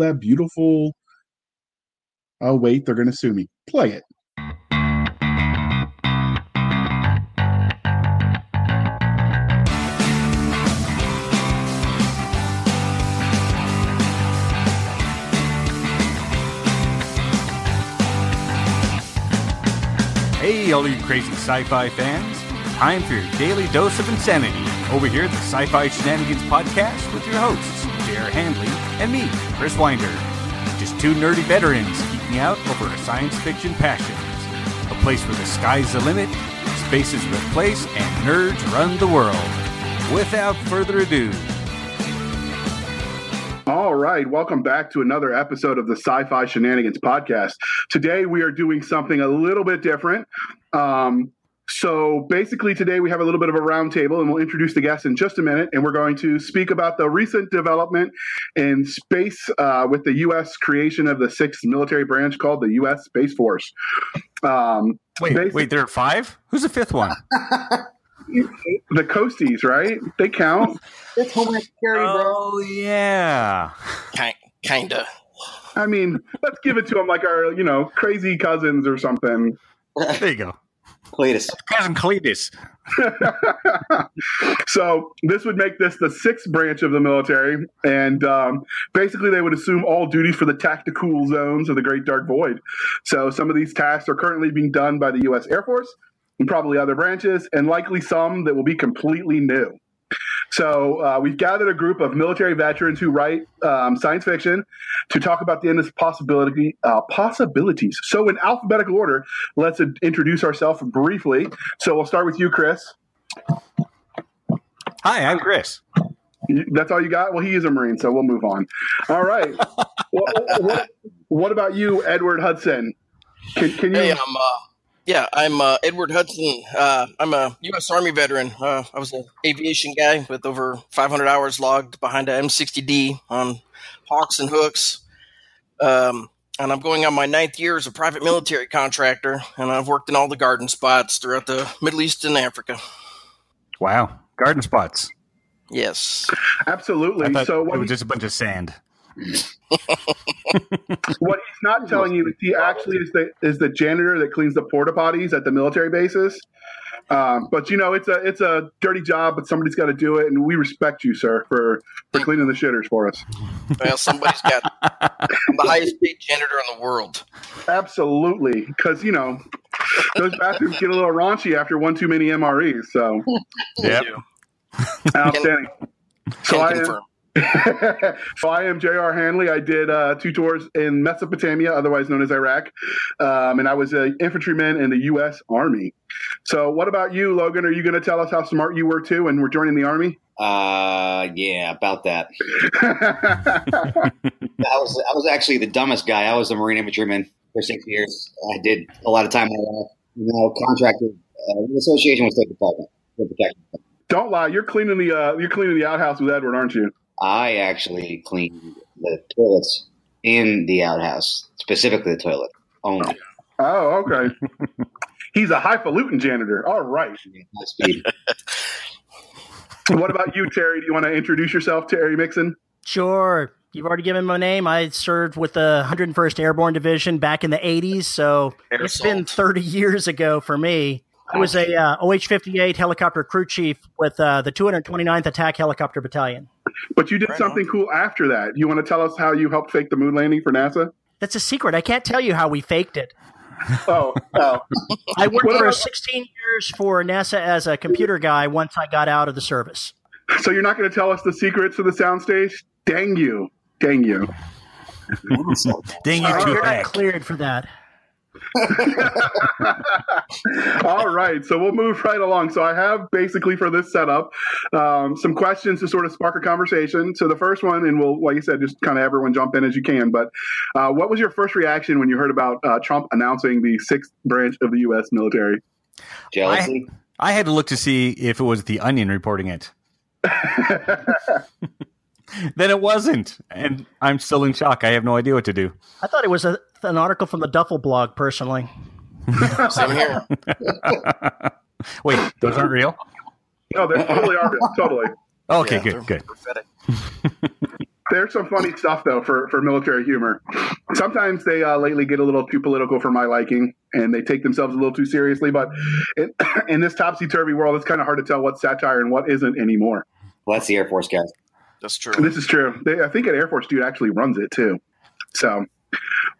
that beautiful. Oh wait, they're going to sue me. Play it. Hey, all you crazy sci fi fans. Time for your daily dose of insanity over here at the Sci Fi Shenanigans Podcast with your hosts, J.R. Handley and me, Chris Winder. Just two nerdy veterans geeking out over our science fiction passions. A place where the sky's the limit, space is the place, and nerds run the world. Without further ado, All right, welcome back to another episode of the Sci Fi Shenanigans podcast. Today we are doing something a little bit different. Um, so basically, today we have a little bit of a roundtable, and we'll introduce the guests in just a minute. And we're going to speak about the recent development in space uh, with the U.S. creation of the sixth military branch called the U.S. Space Force. Um, wait, basi- wait, there are five? Who's the fifth one? the Coasties, right? They count. It's Homeland Security, bro. Oh, yeah. Kind, kinda. I mean, let's give it to them like our, you know, crazy cousins or something. There you go. Cletus. Cousin Cletus. so this would make this the sixth branch of the military, and um, basically they would assume all duties for the tactical zones of the Great Dark Void. So some of these tasks are currently being done by the U.S. Air Force and probably other branches, and likely some that will be completely new. So uh, we've gathered a group of military veterans who write um, science fiction to talk about the endless possibility uh, possibilities. So in alphabetical order, let's uh, introduce ourselves briefly. So we'll start with you, Chris. Hi, I'm Chris. That's all you got? Well, he is a Marine, so we'll move on. All right. what, what, what about you, Edward Hudson? Can, can you? Hey, I'm uh, yeah, I'm uh, Edward Hudson. Uh, I'm a U.S. Army veteran. Uh, I was an aviation guy with over 500 hours logged behind a M60D on hawks and hooks. Um, and I'm going on my ninth year as a private military contractor, and I've worked in all the garden spots throughout the Middle East and Africa. Wow. Garden spots. Yes. Absolutely. I so it was just a bunch of sand. What he's not telling you is he actually is the is the janitor that cleans the porta potties at the military bases. Um, but you know, it's a it's a dirty job, but somebody's got to do it, and we respect you, sir, for for cleaning the shitters for us. Well, somebody's got I'm the highest paid janitor in the world. Absolutely, because you know those bathrooms get a little raunchy after one too many MREs. So Yep. outstanding. So Can I am, confirm. so I am J.R. Handley. I did uh, two tours in Mesopotamia, otherwise known as Iraq, um, and I was an infantryman in the U.S. Army. So, what about you, Logan? Are you going to tell us how smart you were too, and we're joining the Army? Uh, yeah, about that. I was I was actually the dumbest guy. I was a Marine infantryman for six years. I did a lot of time in Iraq. You know, contracted uh, association with State Department for protection. Don't lie. You're cleaning the uh, you're cleaning the outhouse with Edward, aren't you? I actually cleaned the toilets in the outhouse, specifically the toilet only. Oh, okay. He's a highfalutin janitor. All right. What about you, Terry? Do you want to introduce yourself, Terry Mixon? Sure. You've already given my name. I served with the 101st Airborne Division back in the 80s, so Air it's been 30 years ago for me. I was a uh, OH-58 helicopter crew chief with uh, the 229th Attack Helicopter Battalion. But you did Right something cool after that. You want to tell us how you helped fake the moon landing for NASA? That's a secret. I can't tell you how we faked it. Oh, oh. I worked What for about- 16 years for NASA as a computer guy once I got out of the service. So you're not going to tell us the secrets of the soundstage? Dang you. Dang you. Dang you All You're not cleared for that. All right, so we'll move right along. So I have basically for this setup um, some questions to sort of spark a conversation. So the first one, and we'll, like you said, just kind of everyone jump in as you can. But uh, what was your first reaction when you heard about uh, Trump announcing the sixth branch of the U.S. military? Jealousy. I had to look to see if it was the Onion reporting it. then it wasn't, and I'm still in shock. I have no idea what to do. I thought it was a, an article from the Duffel blog, personally. Same here. Wait, those aren't real? No, they totally are totally. Okay, Yeah, good, they're good. Prophetic. There's some funny stuff though for, for military humor. Sometimes they uh, lately get a little too political for my liking, and they take themselves a little too seriously. But in, in this topsy turvy world, it's kind of hard to tell what's satire and what isn't anymore. Well, that's the Air Force guys. That's true. This is true. They, I think an Air Force dude actually runs it too. So,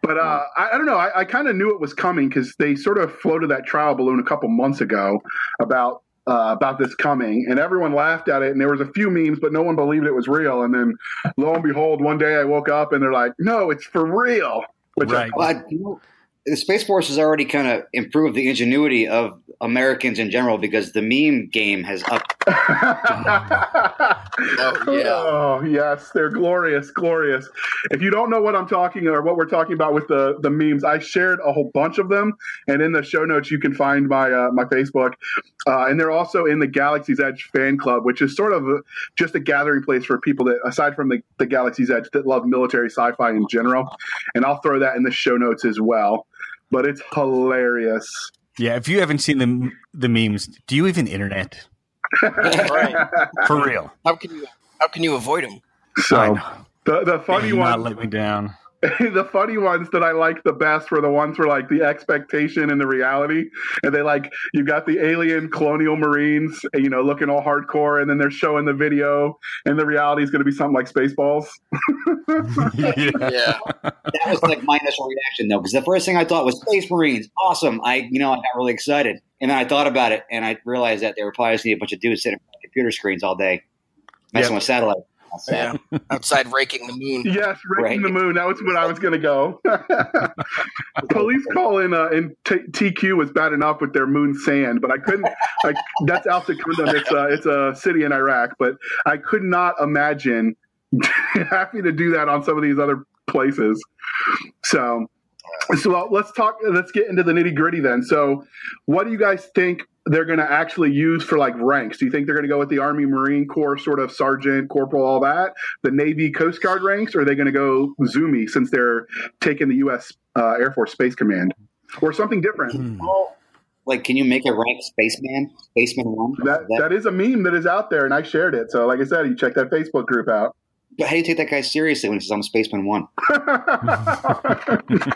but uh, I, I don't know. I, I kind of knew it was coming because they sort of floated that trial balloon a couple months ago about uh, about this coming, and everyone laughed at it. And there was a few memes, but no one believed it was real. And then, lo and behold, one day I woke up and they're like, "No, it's for real." Which I- Right. Well, I- you know, the Space Force has already kind of improved the ingenuity of Americans in general because the meme game has up. Oh, yeah. Oh, yes, they're glorious, glorious. If you don't know what I'm talking or what we're talking about with the the memes, I shared a whole bunch of them, and in the show notes you can find my uh, my Facebook, uh, and they're also in the Galaxy's Edge fan club, which is sort of a, just a gathering place for people that, aside from the the Galaxy's Edge, that love military sci-fi in general. And I'll throw that in the show notes as well. But it's hilarious. Yeah, if you haven't seen the the memes, do you even internet right. for real? How can you how can you avoid them? So the the funny Do not one. let me down. the funny ones that I like the best were the ones where like the expectation and the reality, and they like you got the alien colonial marines, you know, looking all hardcore, and then they're showing the video, and the reality is going to be something like Spaceballs. yeah. Yeah. That was like my initial reaction though, because the first thing I thought was Space Marines, awesome. I, you know, I got really excited, and then I thought about it, and I realized that they were probably just need a bunch of dudes sitting in front of computer screens all day, messing Yep. with satellites. Yeah. Outside raking the moon. Yes, raking Right. the moon. That was what I was going to go. Police call in uh, in T- TQ was bad enough with their moon sand, but I couldn't. I, that's Al Secundum. It's a it's a city in Iraq, but I could not imagine having to do that on some of these other places. So, so uh, let's talk. Let's get into the nitty gritty then. So, what do you guys think they're going to actually use for like ranks? Do you think they're going to go with the Army, Marine Corps, sort of sergeant, corporal, all that? The Navy, Coast Guard ranks, or are they going to go Zoomy since they're taking the U.S. Uh, Air Force Space Command, or something different? Hmm. like, can you make a rank spaceman, spaceman one? That That- that is a meme that is out there, and I shared it. So, like I said, you check that Facebook group out. but how do you take that guy seriously when he says I'm spaceman one?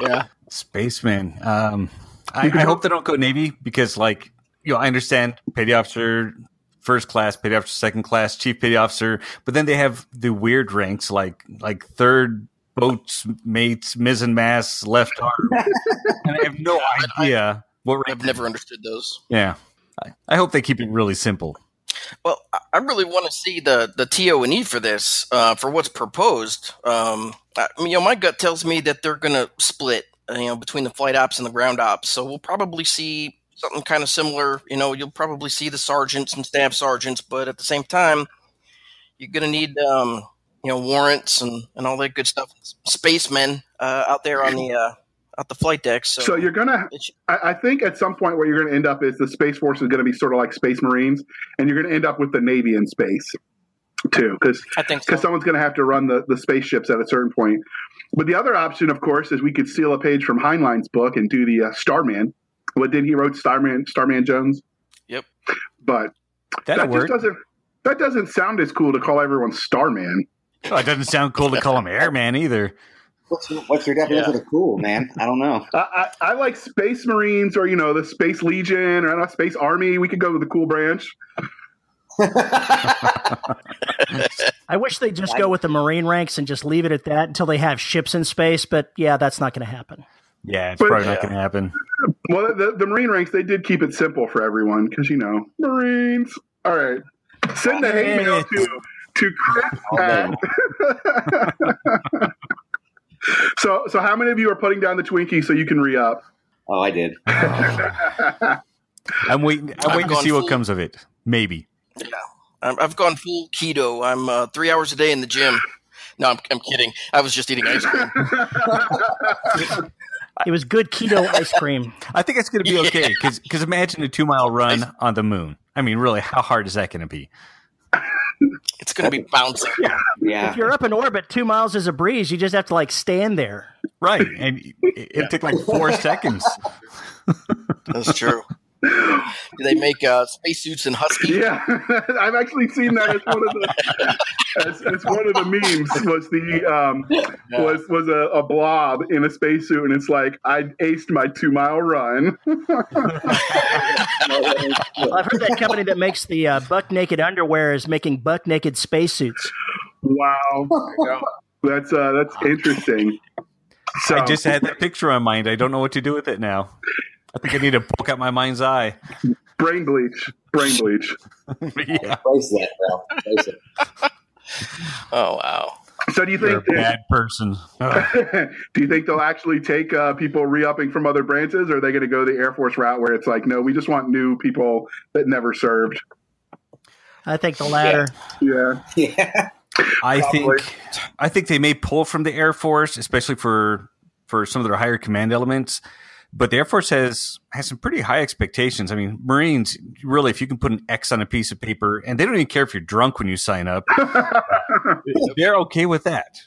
Yeah. Spaceman. Um, I, I hope they don't go Navy because, like, you know, I understand petty officer, first class, petty officer, second class, chief petty officer, but then they have the weird ranks like like third boats mates, mizzen mass, left arm, and I have no idea what rank. I've never understood those. Yeah, I, I hope they keep it really simple. Well, I- I really want to see the the TO and E for this, uh, for what's proposed. Um, I you know, my gut tells me that they're going to split, you know, between the flight ops and the ground ops. So we'll probably see something kind of similar. You know, you'll probably see the sergeants and staff sergeants, but at the same time, you're going to need, um, you know, warrants and, and all that good stuff. Spacemen uh, out there on the uh, out the flight deck. So, so you're gonna should- I, I think at some point what you're going to end up is the Space Force is going to be sort of like Space Marines, and you're going to end up with the Navy in space too, because I think so. because someone's going to have to run the, the spaceships at a certain point. But the other option, of course, is we could steal a page from Heinlein's book and do the uh, Starman. What did he wrote Starman Starman Jones? Yep. But That'll that work. just doesn't that doesn't sound as cool to call everyone Starman. Oh, it doesn't sound cool to call him Airman either. What's your, what's your definition of cool, man? I don't know. I, I, I like Space Marines or you know the Space Legion or I don't know, Space Army. We could go with the cool branch. I wish they'd just go with the Marine ranks and just leave it at that until they have ships in space. But yeah, that's not going to happen. Yeah, it's But- probably not going to happen. Well, the, the Marine ranks they did keep it simple for everyone because you know Marines. All right, send the hate mail to to Chris oh, All day. at So, so how many of you are putting down the Twinkie so you can re up? Oh, I did. I'm waiting. I'm I've waiting to gone see what comes of it. Maybe. I'm, I've gone full keto. I'm uh, three hours a day in the gym. No, I'm, I'm kidding. I was just eating ice cream. It was good keto ice cream. I think it's going to be okay because imagine a two mile run on the moon. I mean, really, how hard is that going to be? It's going to be bouncing. Yeah. If you're up in orbit, two miles is a breeze. You just have to like stand there. Right, and it, it took like four seconds. That's true. Do they make uh, spacesuits in husky? Yeah, I've actually seen that as one of the as, as one of the memes was the um, was was a, a blob in a spacesuit, and it's like I aced my two mile run. Well, I've heard that company that makes the uh, buck naked underwear is making buck naked spacesuits. Wow, that's uh, that's interesting. So, I just had that picture on mind. I don't know what to do with it now. I think I need to poke out my mind's eye. brain bleach, brain bleach. yeah, Face that, bro. Face it. Oh wow. So do you you're a think that, bad person. Do you think they'll actually take uh, people re-upping from other branches, or are they going to go the Air Force route where it's like, no, we just want new people that never served? I think the latter. Yeah, Yeah. I Probably. think I think they may pull from the Air Force, especially for for some of their higher command elements. But the Air Force has has some pretty high expectations. I mean, Marines really, if you can put an X on a piece of paper, and they don't even care if you're drunk when you sign up, they're okay with that.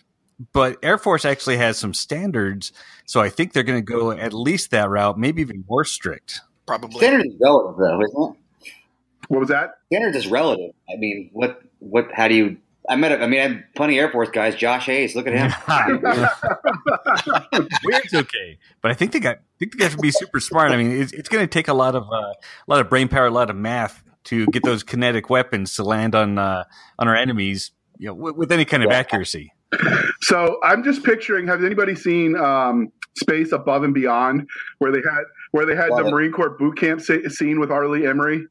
But Air Force actually has some standards, so I think they're going to go at least that route, maybe even more strict. Probably. Standard is relative, though, isn't it? what was that? Standard is relative. I mean, what, what, how do you, I met, a, I mean, I have plenty of Air Force guys. Josh Hayes, look at him. Weird's okay, but I think they got. I think they got to be super smart. I mean, it's, it's going to take a lot of uh, a lot of brain power, a lot of math to get those kinetic weapons to land on uh, on our enemies, you know, with, with any kind of accuracy. So I'm just picturing. Has anybody seen um, Space Above and Beyond, where they had where they had Love the it. Marine Corps boot camp sa- scene with R. Lee Ermey?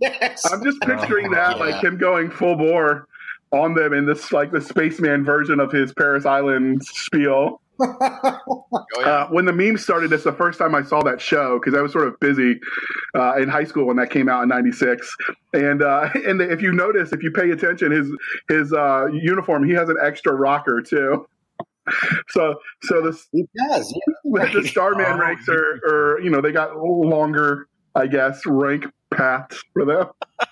yes. I'm just picturing Oh, that, yeah. like him going full bore on them in this like the spaceman version of his Parris Island spiel. Oh, yeah. Uh, when the meme started, it's the first time I saw that show because I was sort of busy uh, in high school when that came out in '96. And uh, and if you notice, if you pay attention, his his uh, uniform he has an extra rocker too. So so the He does. yeah. the Starman Oh, ranks are, are you know they got longer, I guess, rank paths for them.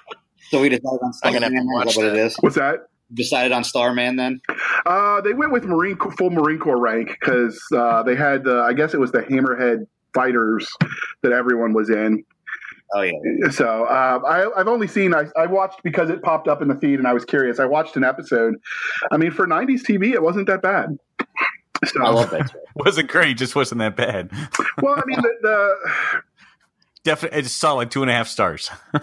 So we decided on I'm gonna have Starman. to Is that what it is? What's that? Decided on Starman then? Uh, they went with Marine full Marine Corps rank because uh, they had uh, I guess it was the Hammerhead fighters that everyone was in. Oh, yeah. So uh, I, I've only seen I, I watched because it popped up in the feed and I was curious. I watched an episode. I mean, for '90s TV, it wasn't that bad. So, I love that. wasn't great, just wasn't that bad. well, I mean, the, the Definitely, it's solid two and a half stars. I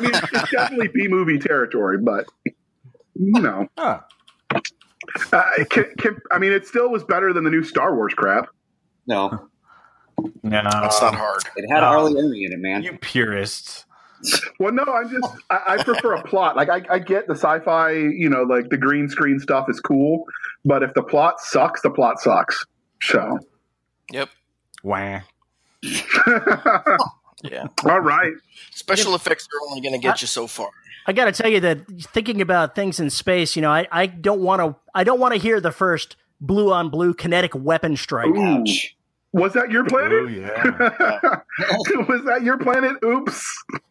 mean, it's definitely B movie territory, but you know, Huh. uh, can, can, I mean, it still was better than the new Star Wars crap. No, No, That's not hard. it had No. R. Lee Ermey in it, man. You purists. Well, no, I'm just I, I prefer a plot. Like I, I get the sci-fi, you know, like the green screen stuff is cool, but if the plot sucks, the plot sucks. So, Yep. Wah. Yeah. all right. Special effects are only going to get you so far. I got to tell you that thinking about things in space, you know, I, I don't want to I don't want to hear the first blue on blue kinetic weapon strike. Ouch. Was that your Oh planet? yeah, was that your planet? Oops.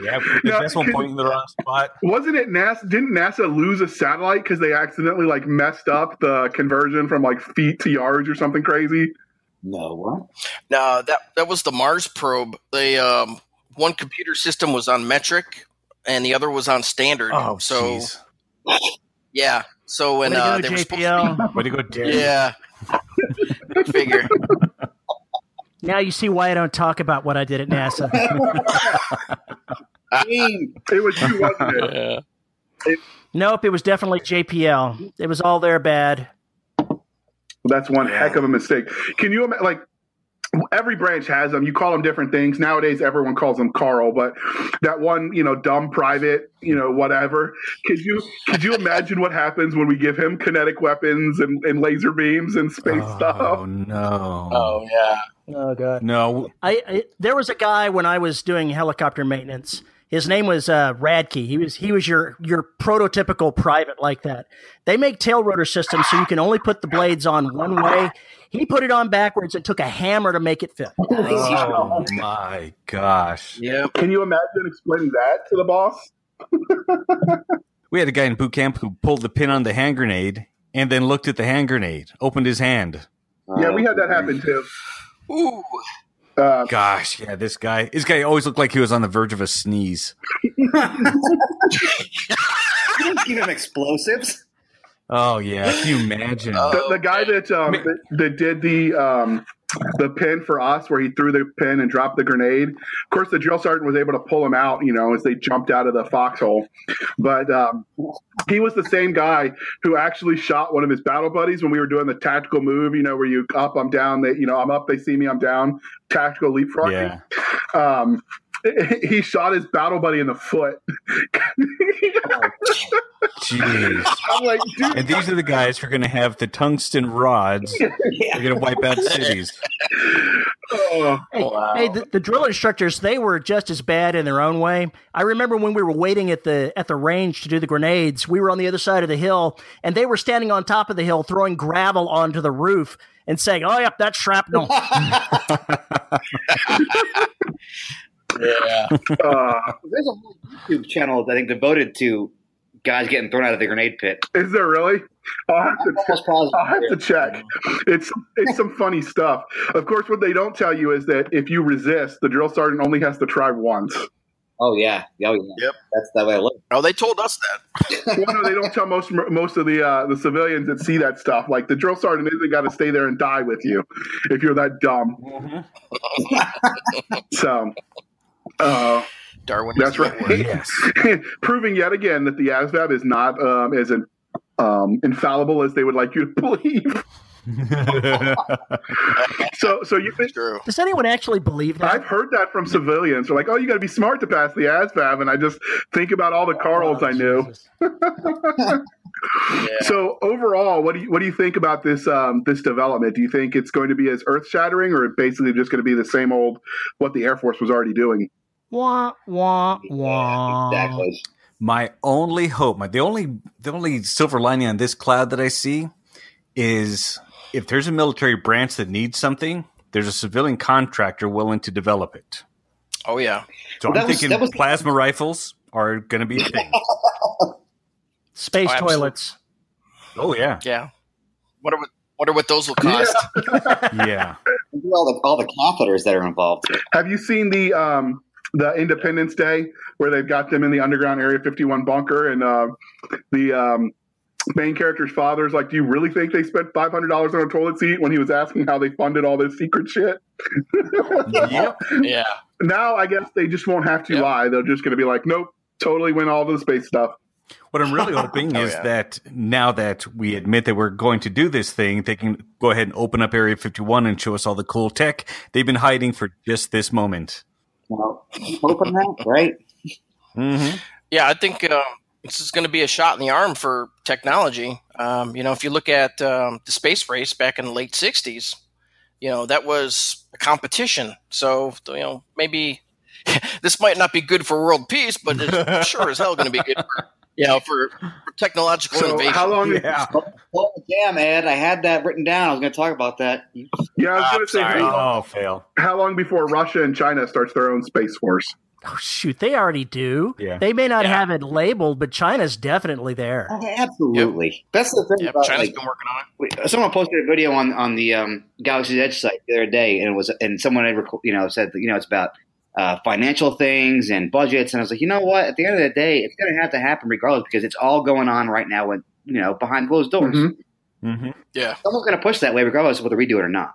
yeah. No, That's one can- point in the wrong spot. Wasn't it NASA? Didn't NASA lose a satellite because they accidentally like messed up the conversion from like feet to yards or something crazy? No, what? Now that that was the Mars probe. They um, one computer system was on metric, and the other was on standard. Oh, so jeez. yeah. So when Way to uh, go, they were supposed to Way to go, Derek. yeah. Go figure. Now you see why I don't talk about what I did at NASA. Team. It was you, wasn't it? nope, it was definitely JPL. It was all their bad. That's one heck of a mistake. Can you ima- like every branch has them. You call them different things. Nowadays, everyone calls them Carl, but that one, you know, dumb private, you know, whatever. Could you could you imagine what happens when we give him kinetic weapons and, and laser beams and space Oh stuff? Oh no! Oh yeah. Oh god. No, I, I there was a guy when I was doing helicopter maintenance. His name was uh, Radke. He was he was your your prototypical private like that. They make tail rotor systems so you can only put the blades on one way. He put it on backwards and took a hammer to make it fit. oh my gosh! Yep. Can you imagine explaining that to the boss? We had a guy in boot camp who pulled the pin on the hand grenade and then looked at the hand grenade, opened his hand. Yeah, we had that happen too. Ooh. Uh, Gosh, yeah, this guy, this guy always looked like he was on the verge of a sneeze. You didn't give him explosives. Oh yeah, can you imagine? the, the guy that, um, that that did the um, the pin for us, where he threw the pin and dropped the grenade. Of course, the drill sergeant was able to pull him out, you know, as they jumped out of the foxhole. But um, he was the same guy who actually shot one of his battle buddies when we were doing the tactical move, you know, where you up, I'm down, they, you know, I'm up, they see me, I'm down, tactical leapfrog. yeah, Um, he shot his battle buddy in the foot. jeez. I'm like, dude, And these are the guys who are going to have the tungsten rods. They're going to wipe out cities. oh, Hey, Wow. hey the, the drill instructors, they were just as bad in their own way. I remember when we were waiting at the at the range to do the grenades, we were on the other side of the hill, and they were standing on top of the hill throwing gravel onto the roof and saying, "Oh, yep, that's shrapnel." Yeah. uh, There's a whole YouTube channel I think devoted to guys getting thrown out of the grenade pit. is there really? I'll have to I'm almost positive. I'll have to check. It's it's some funny stuff. Of course, what they don't tell you is that if you resist, the drill sergeant only has to try once. Oh yeah, oh yeah. Yep. That's that way I look. Oh, they told us that. well, no, they don't tell most most of the uh, the civilians that see that stuff. Like the drill sergeant isn't got to stay there and die with you if you're that dumb. So, uh, Darwin. That's right. Yes. proving yet again that the ASVAB is not um, as in, um, infallible as they would like you to believe. So, so you think Does anyone actually believe that? I've heard that from civilians. They're like, "Oh, you got to be smart to pass the ASVAB," and I just think about all the Carls I knew. Yeah. So overall, what do you what do you think about this um, this development? Do you think it's going to be as earth shattering, or basically just going to be the same old what the Air Force was already doing? Wah wah wah. Exactly. my only hope, my the only the only silver lining on this cloud that I see is if there's a military branch that needs something, there's a civilian contractor willing to develop it. Oh yeah. So Well, I'm was- thinking that was- plasma rifles are going to be a thing. Space Oh, toilets. oh yeah, Yeah. Wonder what wonder what those will cost. yeah. Think of all the all the catheters that are involved. Have you seen the um, the Independence Day where they've got them in the underground Area 51 bunker, and uh, the um, main character's father's like, "Do you really think they spent five hundred dollars on a toilet seat?" When he was asking how they funded all this secret shit. yep. Yeah. Now I guess they just won't have to Yep. lie. They're just going to be like, "Nope, totally went all to the space stuff." What I'm really hoping Oh, is yeah. that now that we admit that we're going to do this thing, they can go ahead and open up Area 51 and show us all the cool tech they've been hiding for just this moment. Well, open that, right? Mm-hmm. Yeah, I think um, this is going to be a shot in the arm for technology. Um, you know, if you look at um, the space race back in the late '60s, you know that was a competition. So you know, maybe this might not be good for world peace, but it's sure as hell going to be good for you know for, for technological So innovation. how long? Yeah. Oh, damn, Ed, I had that written down. I was going to talk about that. Yeah, I was Ah, going to say how, Oh, fail. how long before Russia and China starts their own space force? Oh shoot, they already do. Yeah. They may not Yeah. have it labeled, but China's definitely there. Oh, absolutely. That's the thing Yep, about China's like, been working on it. someone posted a video on on the um, Galaxy's Edge site the other day, and it was and someone had rec- you know said that, you know it's about uh, financial things and budgets, and I was like, you know what? At the end of the day, it's going to have to happen regardless because it's all going on right now with you know behind closed doors. Mhm. Mm-hmm. Yeah. Someone's going to push that way regardless of whether we do it or not.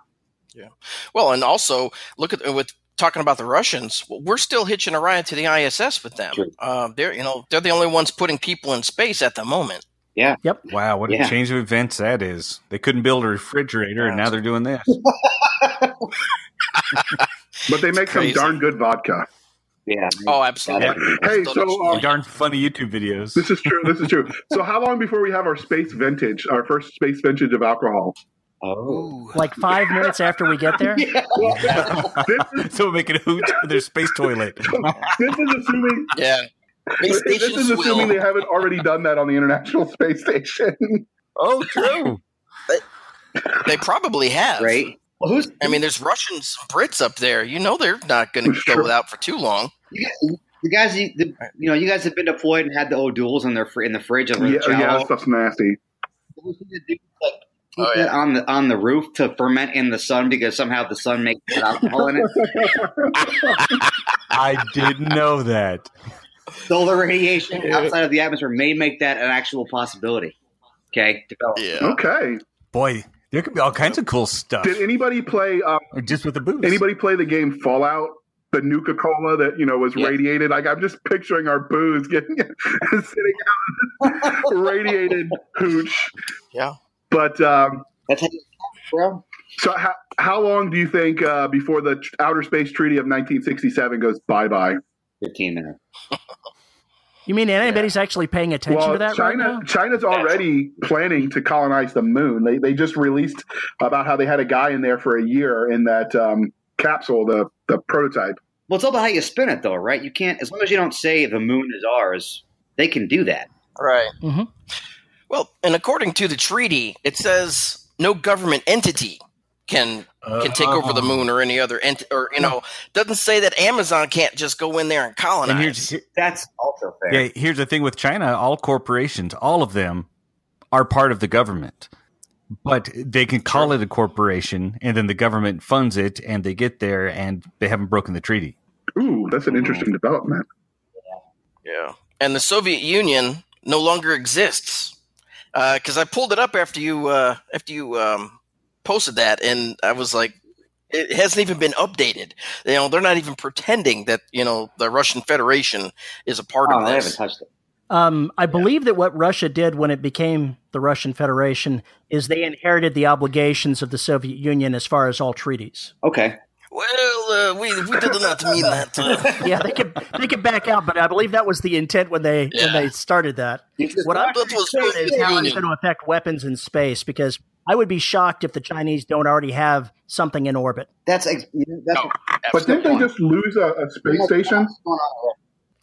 Yeah. Well, and also look at with talking about the Russians. We're still hitching a ride to the ISS with them. Uh, they're you know they're the only ones putting people in space at the moment. Yeah. Yep. Wow, what Yeah. a change of events that is. They couldn't build a refrigerator, and now they're doing this. but they make some darn good vodka. Yeah. Oh, absolutely. Hey, so um, Darn funny YouTube videos. this is true. This is true. So, how long before we have our space vintage, our first space vintage of alcohol? Oh. Like five minutes after we get there. This is, so we're making a hoot for their space toilet. this is assuming Yeah. Space this is assuming will. they haven't already done that on the International Space Station. oh, true. They probably have. Right. Well, who's? I mean, there's Russians, Brits up there. You know, they're not going to Sure. go without for too long. you guys, the guys, you, the, you know, you guys have been deployed and had the O'Douls in their fr- in the fridge of yeah, the yeah, that stuff's nasty. Like, keep Oh, it on the on the roof to ferment in the sun because somehow the sun makes alcohol in it. I didn't know that. Solar radiation outside of the atmosphere may make that an actual possibility. Okay, develop. Yeah. Okay. Boy, there could be all kinds of cool stuff. Did anybody play? Um, Just with the booze. anybody play the game Fallout? The Nuka Cola that you know was Yeah. radiated. Like I'm just picturing our booze getting sitting out radiated hooch. Yeah. But um, That's how you bro. so how how long do you think uh, before the Outer Space Treaty of 1967 goes bye bye? Fifteen minutes. You mean anybody's actually paying attention Well, to that right now? China's already planning to colonize the moon. They they just released about how they had a guy in there for a year in that um, capsule, the the prototype. Well, it's all about how you spin it, though, right? You can't, as long as you don't say the moon is ours, they can do that. Right. Mm-hmm. Well, and according to the treaty, it says no government entity can can take over the moon or any other ent or you know doesn't say that Amazon can't just go in there and colonize. And here's That's also fair. yeah, here's the thing with China: all corporations, all of them, are part of the government, but they can call it a corporation, and then the government funds it, and they get there, and they haven't broken the treaty. Ooh, that's an interesting development. Yeah. And the Soviet Union no longer exists. Because I pulled it up after you uh, after you um, posted that, and I was like, it hasn't even been updated. You know, they're not even pretending that you know the Russian Federation is a part oh, of they haven't this. touched it. Um, I believe that what Russia did when it became the Russian Federation is they inherited the obligations of the Soviet Union as far as all treaties. Okay. Well, uh, we we did not mean that. Uh, Yeah, they could they could back out, but I believe that was the intent when they Yeah. when they started that. What I'm That was interested is how it's going to affect weapons in space because I would be shocked if the Chinese don't already have something in orbit. That's, ex- that's No, But didn't they just lose a, a space station?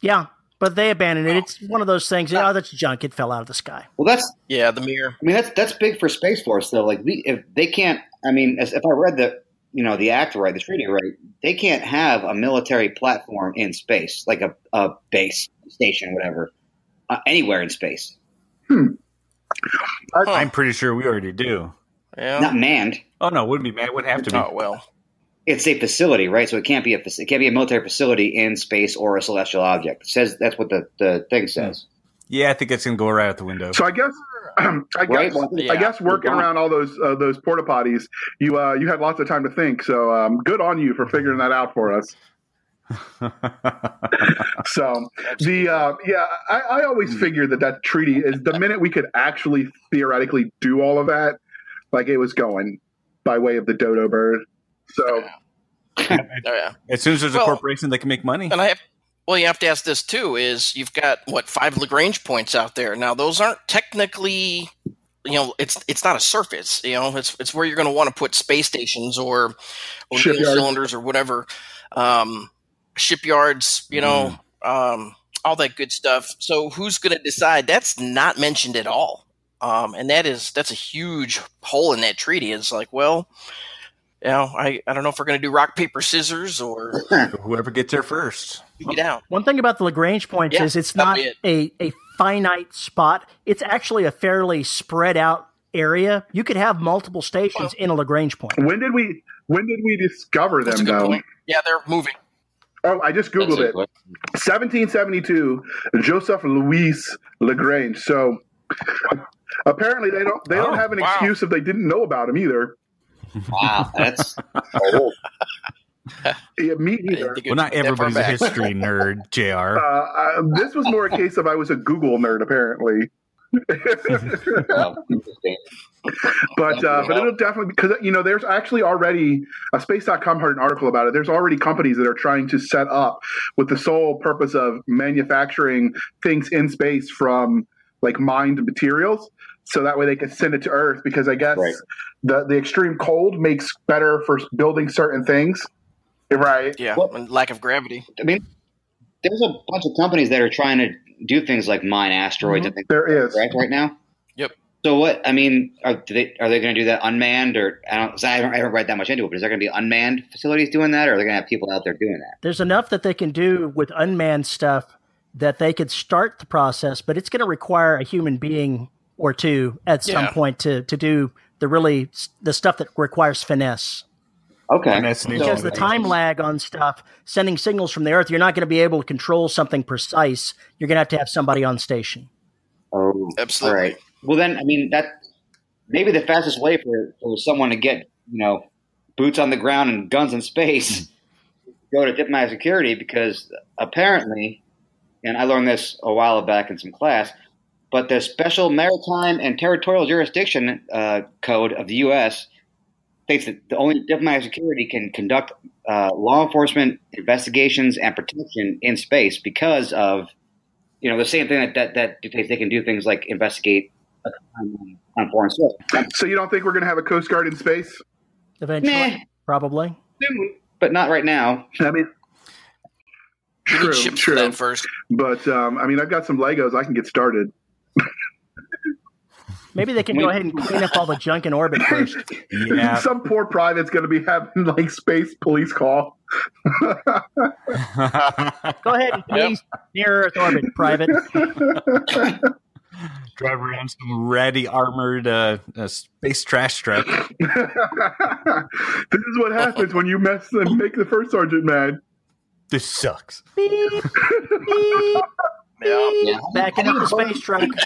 Yeah, but they abandoned it. It's one of those things. Oh, that's junk. It fell out of the sky. Well, that's yeah, the mirror. I mean that's that's big for Space Force though. Like we, if they can't, I mean, as, if I read the you know the act right, the treaty right, they can't have a military platform in space, like a, a base station, whatever, uh, anywhere in space, Huh. I'm pretty sure we already do. Yeah. not manned. Oh no, wouldn't be man. It would have to be. Oh well. It's a facility, right? So it can't be a it can't be a military facility in space or a celestial object. It says that's what the, the thing says. Yeah, I think it's gonna go right out the window. So I guess, I Right? guess, Well, Yeah. I guess working around all those uh, those porta potties, you uh, you had lots of time to think. So um, good on you for figuring that out for us. So the uh, yeah, I, I always figured that that treaty is the minute we could actually theoretically do all of that, like it was going by way of the dodo bird. So Oh, yeah. as soon as there's Well- a corporation that can make money, And I have, well, you have to ask this too: is you've got what five Lagrange points out there? Now, those aren't technically, you know, it's it's not a surface. You know, it's it's where you're going to want to put space stations or or cylinders or whatever, um, shipyards. You know, um, all that good stuff. So, who's going to decide? That's not mentioned at all. Um, and that is that's a huge hole in that treaty. It's like, well, you know, I, I don't know if we're going to do rock paper scissors or whoever gets there first. get out. One thing about the Lagrange points Yeah, is it's not be a, a finite spot. It's actually a fairly spread out area. You could have multiple stations in a Lagrange point. when did we when did we discover them though? point. Yeah, they're moving. Oh, I just googled it. 1772, Joseph Louis Lagrange. So apparently they don't they don't Oh, have an wow. excuse if they didn't know about him either. Wow, that's old. Yeah, me I either. didn't think it Well, not was that far everybody's a history nerd, J.R. Uh, uh, this was more a case of I was a Google nerd apparently. But uh, but it'll definitely because you know there's actually already a space.com heard an article about it there's already companies that are trying to set up with the sole purpose of manufacturing things in space from like mined materials so that way they can send it to earth because i guess Right. the the extreme cold makes better for building certain things right Yeah, Well- and lack of gravity. I mean, there's a bunch of companies that are trying to do things like mine asteroids mm-hmm. and things there is correct right now. Yep. So what? I mean, are they are they going to do that unmanned or I don't? 'cause I haven't, I haven't read that much into it. But is there going to be unmanned facilities doing that, or are they going to have people out there doing that? There's enough that they can do with unmanned stuff that they could start the process, but it's going to require a human being or two at some Yeah. point to to do the really the stuff that requires finesse. Okay. Finesse and Because the time lag on stuff, sending signals from the Earth, you're not going to be able to control something precise. You're going to have to have somebody on station. Oh, Absolutely. All right. Well, then, I mean, that maybe the fastest way for, for someone to get, you know, boots on the ground and guns in space, is to go to diplomatic security because apparently, and I learned this a while back in some class, but the Special Maritime and Territorial Jurisdiction uh, Code of the U.S. states that the only diplomatic security can conduct uh, law enforcement investigations and protection in space because of you know the same thing that that, that dictates they can do things like investigate a crime on, on foreign soil. so you don't think we're going to have a coast guard in space Eventually, Meh. probably. Soon, but not right now. i mean We true true that first. but um, i mean i've got some legos i can get started Maybe they can go ahead and clean up all the junk in orbit first. Yeah. Some poor private's going to be having like space police call. Go ahead and please near Earth orbit, private. Drive around some ready armored uh, uh, space trash truck. this is what happens when you mess and make the first sergeant mad. This sucks. Beep, beep, Yeah. Yeah. Backing up the space truck.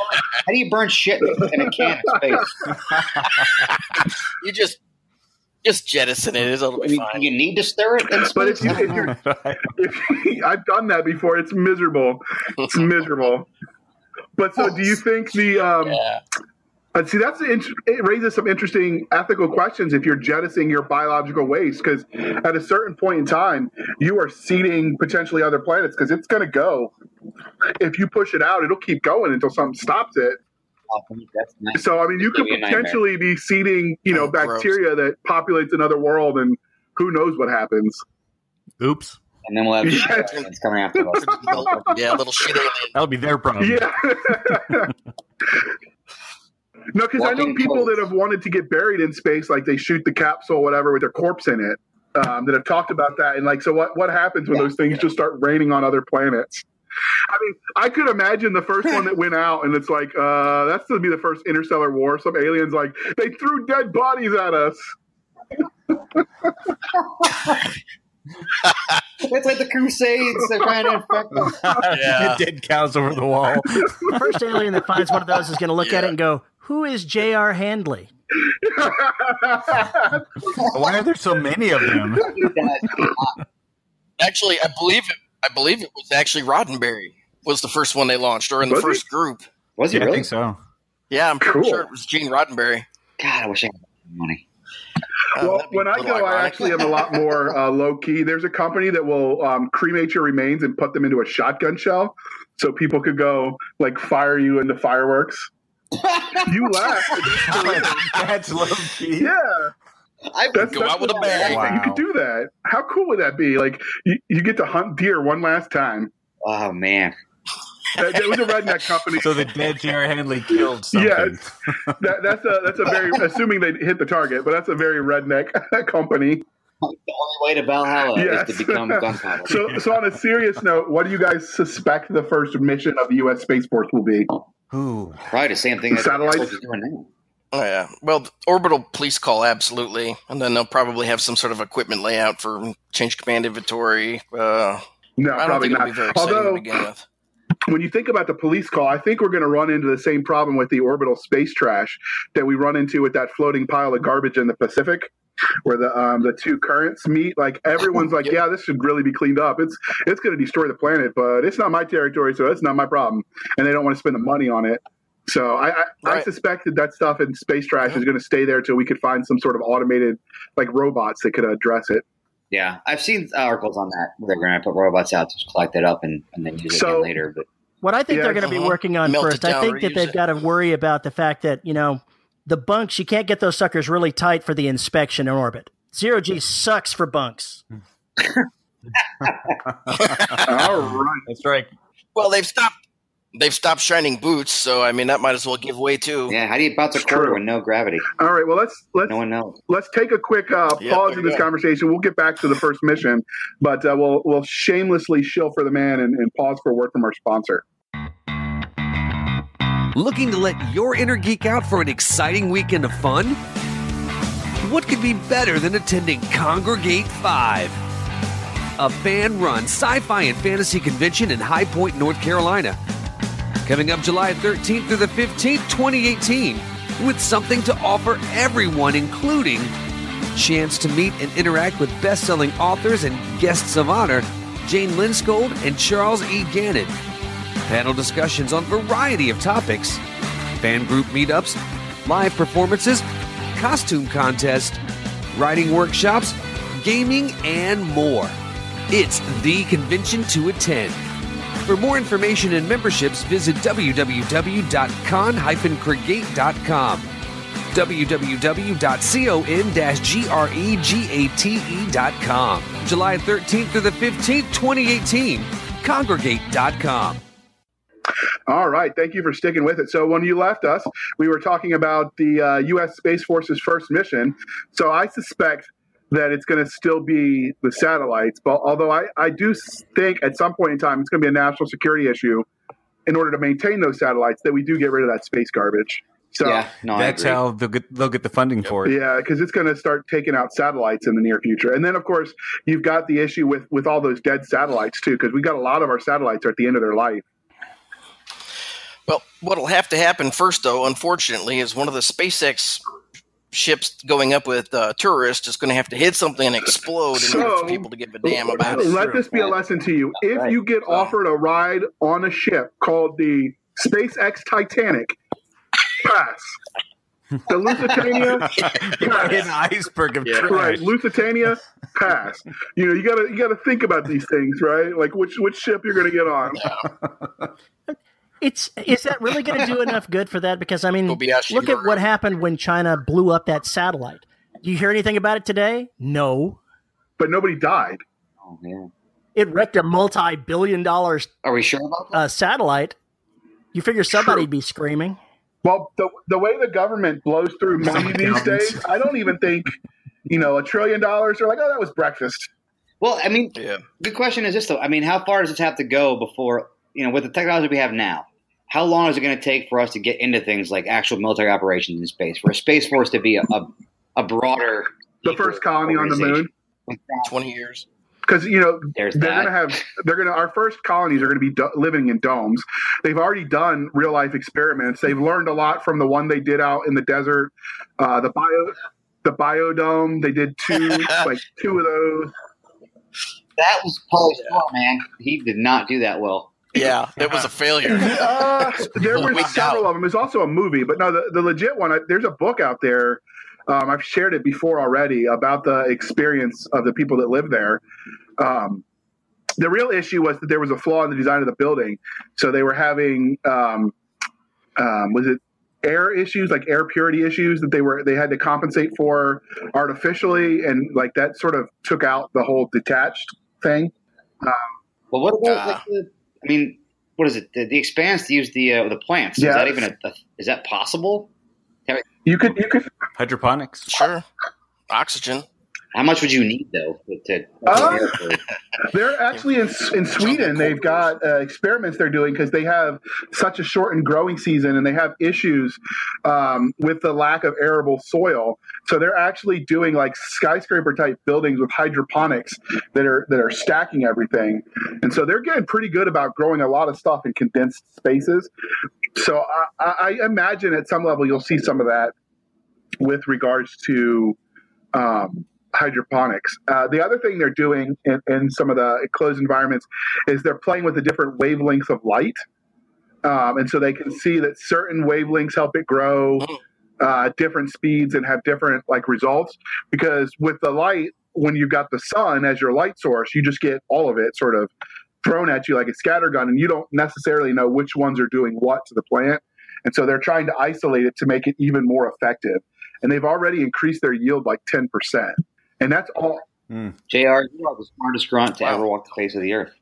How do you burn shit in a can of space? You just just jettison it. It'll I be mean, fine. you need to stir it in space. But if you- I don't if you're- know. If, I've done that before. It's miserable. It's miserable. But so, do you think the? Um, yeah. Uh, see, that's the it raises some interesting ethical questions if you're jettisoning your biological waste because at a certain point in time, you are seeding potentially other planets because it's going to go. If you push it out, it'll keep going until something stops it. That's nice. So I mean, you could gonna be a nightmare. potentially be seeding, you know, Oh, gross. bacteria that populates another world, and who knows what happens. Oops. And then we'll have Yeah. aliens coming after us. yeah, little shit alien. That'll be their problem. Yeah. no, because I know people codes. that have wanted to get buried in space, like they shoot the capsule, whatever, with their corpse in it. Um, that have talked about that, and like, so what? What happens when Yeah, those things just start raining on other planets? I mean, I could imagine the first one that went out, and it's like, uh, that's going to be the first interstellar war. Some aliens like they threw dead bodies at us. It's like the Crusades. They're trying to infect. Yeah. Dead cows over the wall. The first alien that finds one of those is going to look at it and go, "Who is J.R. Handley?" Why are there so many of them? Actually, I believe it. I believe it was actually Roddenberry was the first one they launched, or in the Was he? first group. Was he Yeah, I really? think so. Yeah, I'm pretty Cool. sure it was Gene Roddenberry. God, I wish I had money. Uh, well, that'd when I little go, I actually am a lot more uh, low key. There's a company that will um, cremate your remains and put them into a shotgun shell, so people could go like fire you into fireworks. You laugh. That's low key. yeah, I that's, Go that's out with a what- bang. You could do that. How cool would that be? Like you, you get to hunt deer one last time. Oh man. That, that was a redneck company. So the dead J.R. Handley killed something. Yes. That, that's a that's a very assuming they hit the target, but that's a very redneck company. The only way to Valhalla Yes. is to become gunpowder. So, so on a serious note, what do you guys suspect the first mission of the U.S. Space Force will be? Ooh. Probably the same thing that Satellites? Air Force doing now. Oh yeah. Well, orbital police call absolutely, and then they'll probably have some sort of equipment layout for change command inventory. Uh, No, I don't probably think it'll not. be very exciting Although, to begin with. when you think about the police call, I think we're going to run into the same problem with the orbital space trash that we run into with that floating pile of garbage in the Pacific, where the um, the two currents meet. Like everyone's like, Yep. yeah, this should really be cleaned up. It's it's going to destroy the planet, but it's not my territory, so it's not my problem. And they don't want to spend the money on it. So I, I, I suspect that that stuff in space trash is going to stay there till we could find some sort of automated like robots that could address it. Yeah, I've seen articles on that where they're going to put robots out to collect it up and, and then use it So- again later. But What I think Yeah, they're going to be uh-huh. working on Melt it first, I think that they've it. got to worry about the fact that, you know, the bunks, you can't get those suckers really tight for the inspection in orbit. Zero G sucks for bunks. All right. That's right. Well, they've stopped. They've stopped shining boots, so I mean that might as well give way too. yeah, how do you bounce a It's quarter true. with no gravity? All right. Well, let's let's No one knows. let's take a quick uh, pause there in this go. conversation. We'll get back to the first mission, but uh, we'll we'll shamelessly shill for the man and, and pause for a word from our sponsor. Looking to let your inner geek out for an exciting weekend of fun? What could be better than attending Congregate 5? A fan run sci fi and fantasy convention in High Point, North Carolina. Coming up July 13th through the 15th, 2018, with something to offer everyone, including chance to meet and interact with best selling authors and guests of honor Jane Lindskold and Charles E. Gannon panel discussions on a variety of topics, fan group meetups, live performances, costume contest, writing workshops, gaming, and more. It's the convention to attend. For more information and memberships, visit www.con-create.com www.con-gregate.com July 13th through the 15th, 2018 congregate.com All right. Thank you for sticking with it. So when you left us, we were talking about the uh, U.S. Space Force's first mission. So I suspect that it's going to still be the satellites, but although I, I do think at some point in time it's going to be a national security issue in order to maintain those satellites that we do get rid of that space garbage. So yeah, no, That's how they'll get they'll get the funding for it. Yeah, because it's going to start taking out satellites in the near future, and then of course you've got the issue with with all those dead satellites too, because we got a lot of our satellites are at the end of their life. Well, what'll have to happen first, though, unfortunately, is one of the SpaceX ships going up with uh, tourists is going to have to hit something and explode in order So- for people to give a damn about it. Let this be a lesson to you: if Right. you get offered a ride on a ship called the SpaceX Titanic, pass. The Lusitania, An iceberg of Yeah. trash. Right, Lusitania, pass. You know, you gotta you gotta think about these things, right? Like which which ship you're gonna get on. It's is that really going to do enough good for that? Because I mean, Kobayashi look at what happened when China blew up that satellite. Do you hear anything about it today? No. But nobody died. Oh, yeah. It wrecked a multi-billion dollar Are we sure about that? uh, satellite. You figure somebody'd be screaming. Well, the the way the government blows through money these days, I don't even think you know a trillion dollars. They're like, oh, that was breakfast. well, I mean, Yeah. the question is this though. I mean, how far does this have to go before you know, with the technology we have now? How long is it going to take for us to get into things like actual military operations in space? For a space force to be a, a, a broader, The first colony on the moon. Twenty years. because you know There's they're that. gonna have they're gonna our first colonies are gonna be do- living in domes. They've already done real life experiments. They've learned a lot from the one they did out in the desert, uh, the bio the biodome. They did two like two of those. That was Paul's fault, man. He did not do that well. Yeah, it was a failure. Uh, there were several doubt. of them. There's also a movie, but no, the, the legit one. I- There's a book out there. Um, I've shared it before already about the experience of the people that live there. Um, the real issue was that there was a flaw in the design of the building, so they were having um, um, was it air issues, like air purity issues that they were they had to compensate for artificially, and like that sort of took out the whole detached thing. Well, what about Ah. like the? I mean, what is it? The, the expanse to use the uh, the plants. Yeah. Is that even a, a? Is that possible? You could you could Hydroponics. Sure. Oxygen. How much would you need though to? Uh, They're actually in in Sweden. They've got uh, experiments they're doing because they have such a shortened growing season and they have issues um, with the lack of arable soil. So they're actually doing like skyscraper type buildings with hydroponics that are that are stacking everything. And so they're getting pretty good about growing a lot of stuff in condensed spaces. So I, I I imagine at some level you'll see some of that with regards to. Um, hydroponics. Uh, the other thing they're doing in, in some of the closed environments is they're playing with the different wavelengths of light. um, and so they can see that certain wavelengths help it grow uh, different speeds and have different like results. Because with the light, when you've got the sun as your light source, you just get all of it sort of thrown at you like a scatter gun, and you don't necessarily know which ones are doing what to the plant. And so they're trying to isolate it to make it even more effective. And they've already increased their yield like 10%. And that's all. Hmm. J.R. You are the smartest grunt to Wow. ever walk the face of the earth.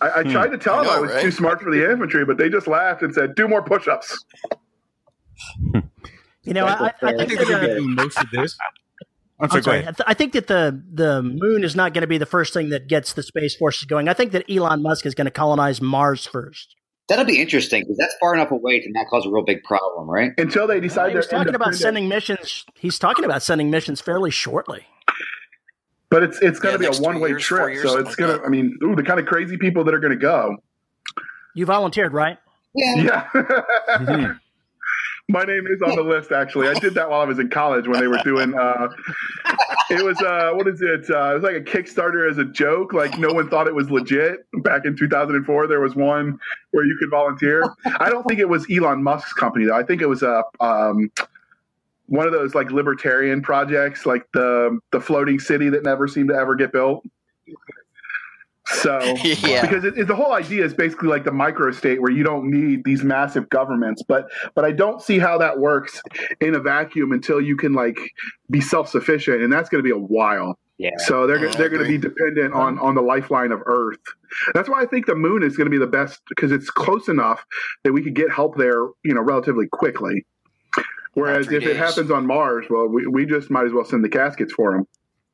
I, I hmm. tried to tell I them I know, was right? too smart for the infantry, but they just laughed and said, do more push ups. You know, I, I, I I think think that, they're going to do most of this. I'm I'm sorry, sorry. I, th- I think that the the moon is not going to be the first thing that gets the space forces going. I think that Elon Musk is going to colonize Mars first. That'll be interesting because that's far enough away to not cause a real big problem, right? Until they decide he was they're talking about sending missions. He's talking about sending missions fairly shortly. But it's it's going Yeah, to be a one way trip. years, So it's going to, I mean, ooh, the kind of crazy people that are going to go. You volunteered, right? Yeah. Yeah. Mhm. My name is on the list, actually. I did that while I was in college when they were doing, uh, it was, uh, what is it? Uh, it was like a Kickstarter as a joke. Like no one thought it was legit. Back in 2004, there was one where you could volunteer. I don't think it was Elon Musk's company, though. I think it was a, um, one of those like libertarian projects, like the the floating city that never seemed to ever get built. So Yeah. because it, it- the whole idea is basically like the microstate where you don't need these massive governments but but i don't see how that works in a vacuum until you can like be self-sufficient and that's going to be a while Yeah. so they're they're going to be dependent on on the lifeline of earth that's why i think the moon is going to be the best because it's close enough that we could get help there you know relatively quickly whereas three if it happens on mars well we, we just might as well send the caskets for them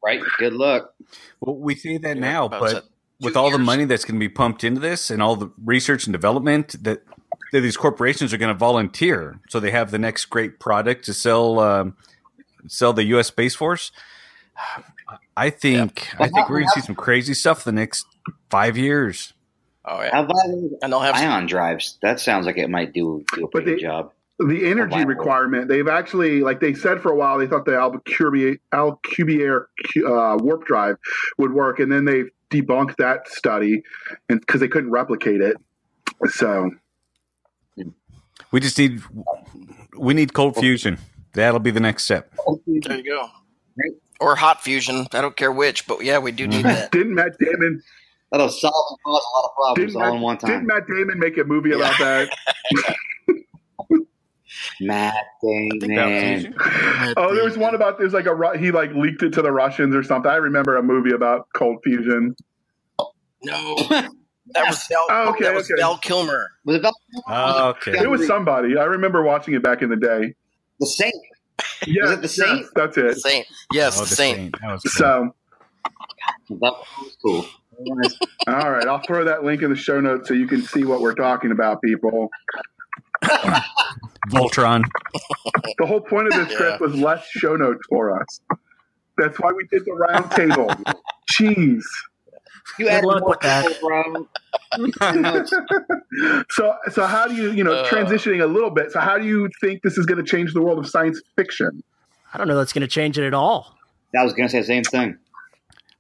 Right. Good luck. Well, we say that Yeah, now, but that. with Two all the money that's going to be pumped into this and all the research and development that, that these corporations are going to volunteer, so they have the next great product to sell um, sell the U.S. Space Force. I think I think we're going to see some crazy stuff the next five years. Oh How yeah, about and they'll have some, ion drives? That sounds like it might do, do a But pretty they- good job. The energy requirement they've actually like they said for a while they thought the alcubierre, alcubierre uh, warp drive would work and then they debunked that study and because they couldn't replicate it so We just need we need cold fusion. That'll be the next step. there you go. Or hot fusion. I don't care which, but yeah, we do need that. didn't matt damon That'll solve and cause a lot of problems didn't all matt, in one time. didn't matt damon make a movie about that Matt Think about Damon. fusion. oh there was one about there's like a he like leaked it to the russians or something i remember a movie about cold fusion No, that was Val. Oh, okay, that was okay. Val Kilmer. Was it about Oh, okay. it was somebody i remember watching it back in the day the same? yeah it the Saint? yes, that's it Saint. Yes, Oh, the the Saint. Saint. That was cool. so That was cool. All right, I'll throw that link in the show notes so you can see what we're talking about, people. Voltron. The whole point of this, Chris, Yeah. was less show notes for us. That's why we did the round table. Jeez. You add more with that. people. So, so how do you, you know, Uh. transitioning a little bit? So, how do you think this is going to change the world of science fiction? I don't know that's going to change it at all. I was going to say the same thing.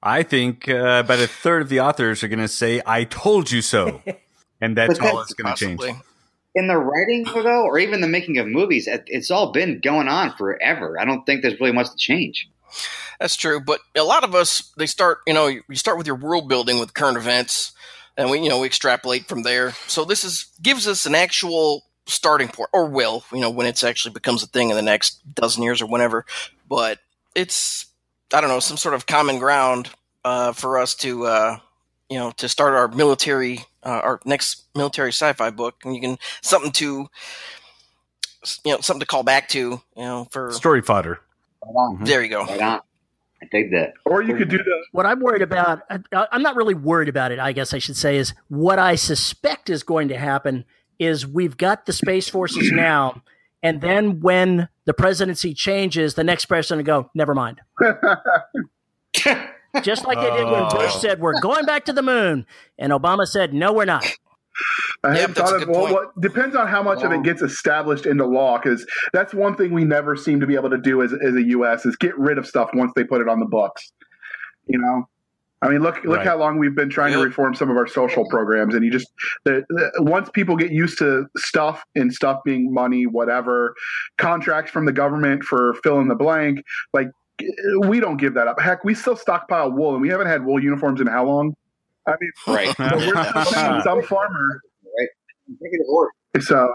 I think uh, about a third of the authors are going to say, "I told you so," and that's But all that's that's going to change. In the writing, though, or even the making of movies, it's all been going on forever. I don't think there's really much to change. That's true, but a lot of us they start, you know, you start with your world building with current events, and we, you know, we extrapolate from there. So this is gives us an actual starting point, or will, you know, when it's actually becomes a thing in the next dozen years or whenever. But it's, I don't know, some sort of common ground uh, for us to, uh, you know, to start our military, uh, our next military sci-fi book, and you can something to, you know, something to call back to, you know, for Story fodder. Right on. There you go. Right on. I dig that. Or you could do that. What I'm worried about, I- I'm not really worried about it, I guess I should say, is what I suspect is going to happen is we've got the Space Forces now, and then when the presidency changes, the next president will go, never mind. Just like they did when oh. Bush Oh. said, we're going back to the moon. And Obama said, no, we're not. I Yep, thought of good well, what depends on how much of it gets established into law because that's one thing we never seem to be able to do as, as a U.S. is get rid of stuff once they put it on the books. You know, I mean, look look Right. how long we've been trying to reform some of our social programs, and you just the, the, once people get used to stuff and stuff being money, whatever contracts from the government for fill in the blank, like we don't give that up. Heck, we still stockpile wool, and we haven't had wool uniforms in how long? I mean, Right. so we're some farmer. Executive order. So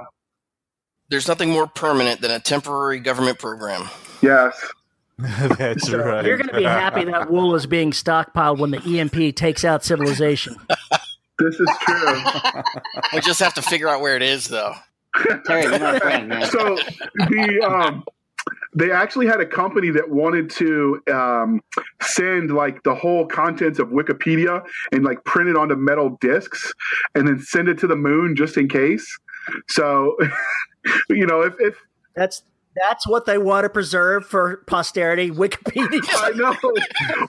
There's nothing more permanent than a temporary government program. yes, That's right. You're going to be happy that wool is being stockpiled when the EMP takes out civilization. this is true. We just have to figure out where it is, though. Terry, you're my friend, man. so the um they actually had a company that wanted to um, send like the whole contents of Wikipedia and like print it onto metal discs and then send it to the moon just in case. So, you know, if, if That's that's what they want to preserve for posterity. Wikipedia. I know,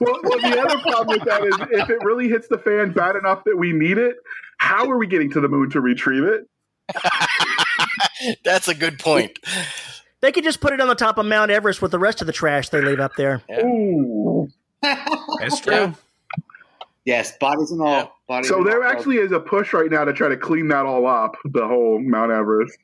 well, well, the other problem with that is if it really hits the fan bad enough that we need it, how are we getting to the moon to retrieve it? That's a good point. They could just put it on the top of Mount Everest with the rest of the trash they leave up there. Ooh. That's true. Yeah. Yes, bodies and all. Yeah. Bodies So and there all. actually is a push right now to try to clean that all up, the whole Mount Everest.